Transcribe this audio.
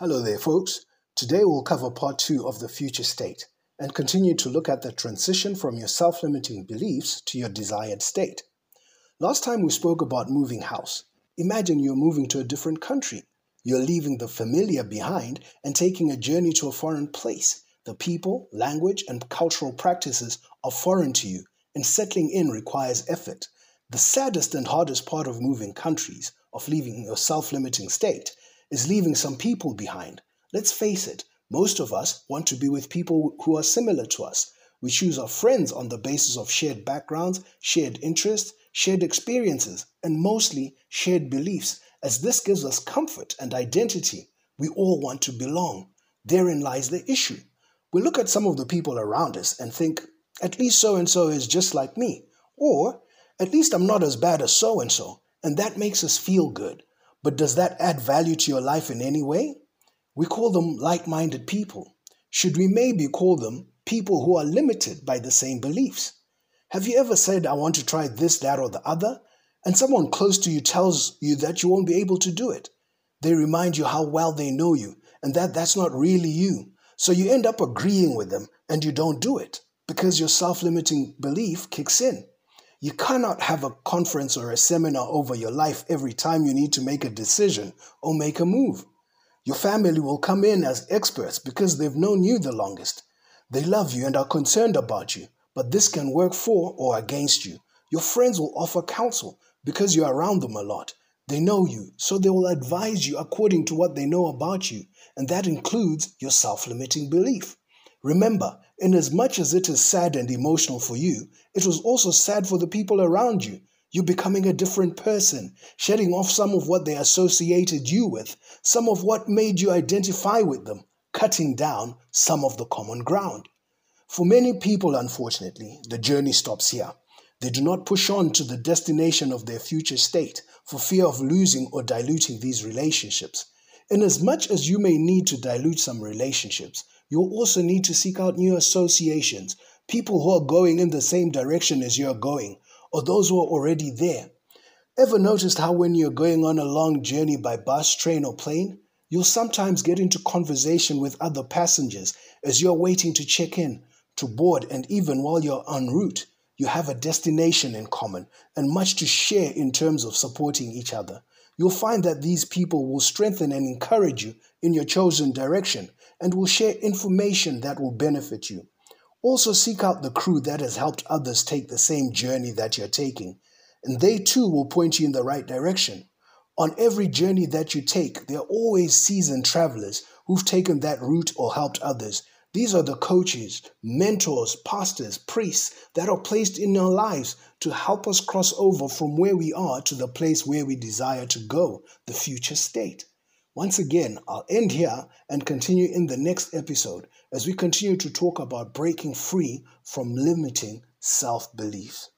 Hello there, folks. Today we'll cover part two of the future state and continue to look at the transition from your self limiting beliefs to your desired state. Last time we spoke about moving house. Imagine you're moving to a different country. You're leaving the familiar behind and taking a journey to a foreign place. The people, language, and cultural practices are foreign to you, and settling in requires effort. The saddest and hardest part of moving countries, of leaving your self limiting state, is leaving some people behind. Let's face it, most of us want to be with people who are similar to us. We choose our friends on the basis of shared backgrounds, shared interests, shared experiences, and mostly shared beliefs, as this gives us comfort and identity. We all want to belong. Therein lies the issue. We look at some of the people around us and think, at least so and so is just like me, or at least I'm not as bad as so and so, and that makes us feel good. But does that add value to your life in any way? We call them like minded people. Should we maybe call them people who are limited by the same beliefs? Have you ever said, I want to try this, that, or the other? And someone close to you tells you that you won't be able to do it. They remind you how well they know you and that that's not really you. So you end up agreeing with them and you don't do it because your self limiting belief kicks in. You cannot have a conference or a seminar over your life every time you need to make a decision or make a move. Your family will come in as experts because they've known you the longest. They love you and are concerned about you, but this can work for or against you. Your friends will offer counsel because you're around them a lot. They know you, so they will advise you according to what they know about you, and that includes your self limiting belief. Remember, inasmuch as much as it is sad and emotional for you, it was also sad for the people around you. You becoming a different person, shedding off some of what they associated you with, some of what made you identify with them, cutting down some of the common ground. For many people, unfortunately, the journey stops here. They do not push on to the destination of their future state for fear of losing or diluting these relationships. Inasmuch as you may need to dilute some relationships, you'll also need to seek out new associations, people who are going in the same direction as you're going, or those who are already there. Ever noticed how when you're going on a long journey by bus, train, or plane, you'll sometimes get into conversation with other passengers as you're waiting to check in, to board, and even while you're en route, you have a destination in common and much to share in terms of supporting each other you'll find that these people will strengthen and encourage you in your chosen direction and will share information that will benefit you. Also, seek out the crew that has helped others take the same journey that you're taking, and they too will point you in the right direction. On every journey that you take, there are always seasoned travelers who've taken that route or helped others, these are the coaches, mentors, pastors, priests that are placed in our lives to help us cross over from where we are to the place where we desire to go, the future state. Once again, I'll end here and continue in the next episode as we continue to talk about breaking free from limiting self beliefs.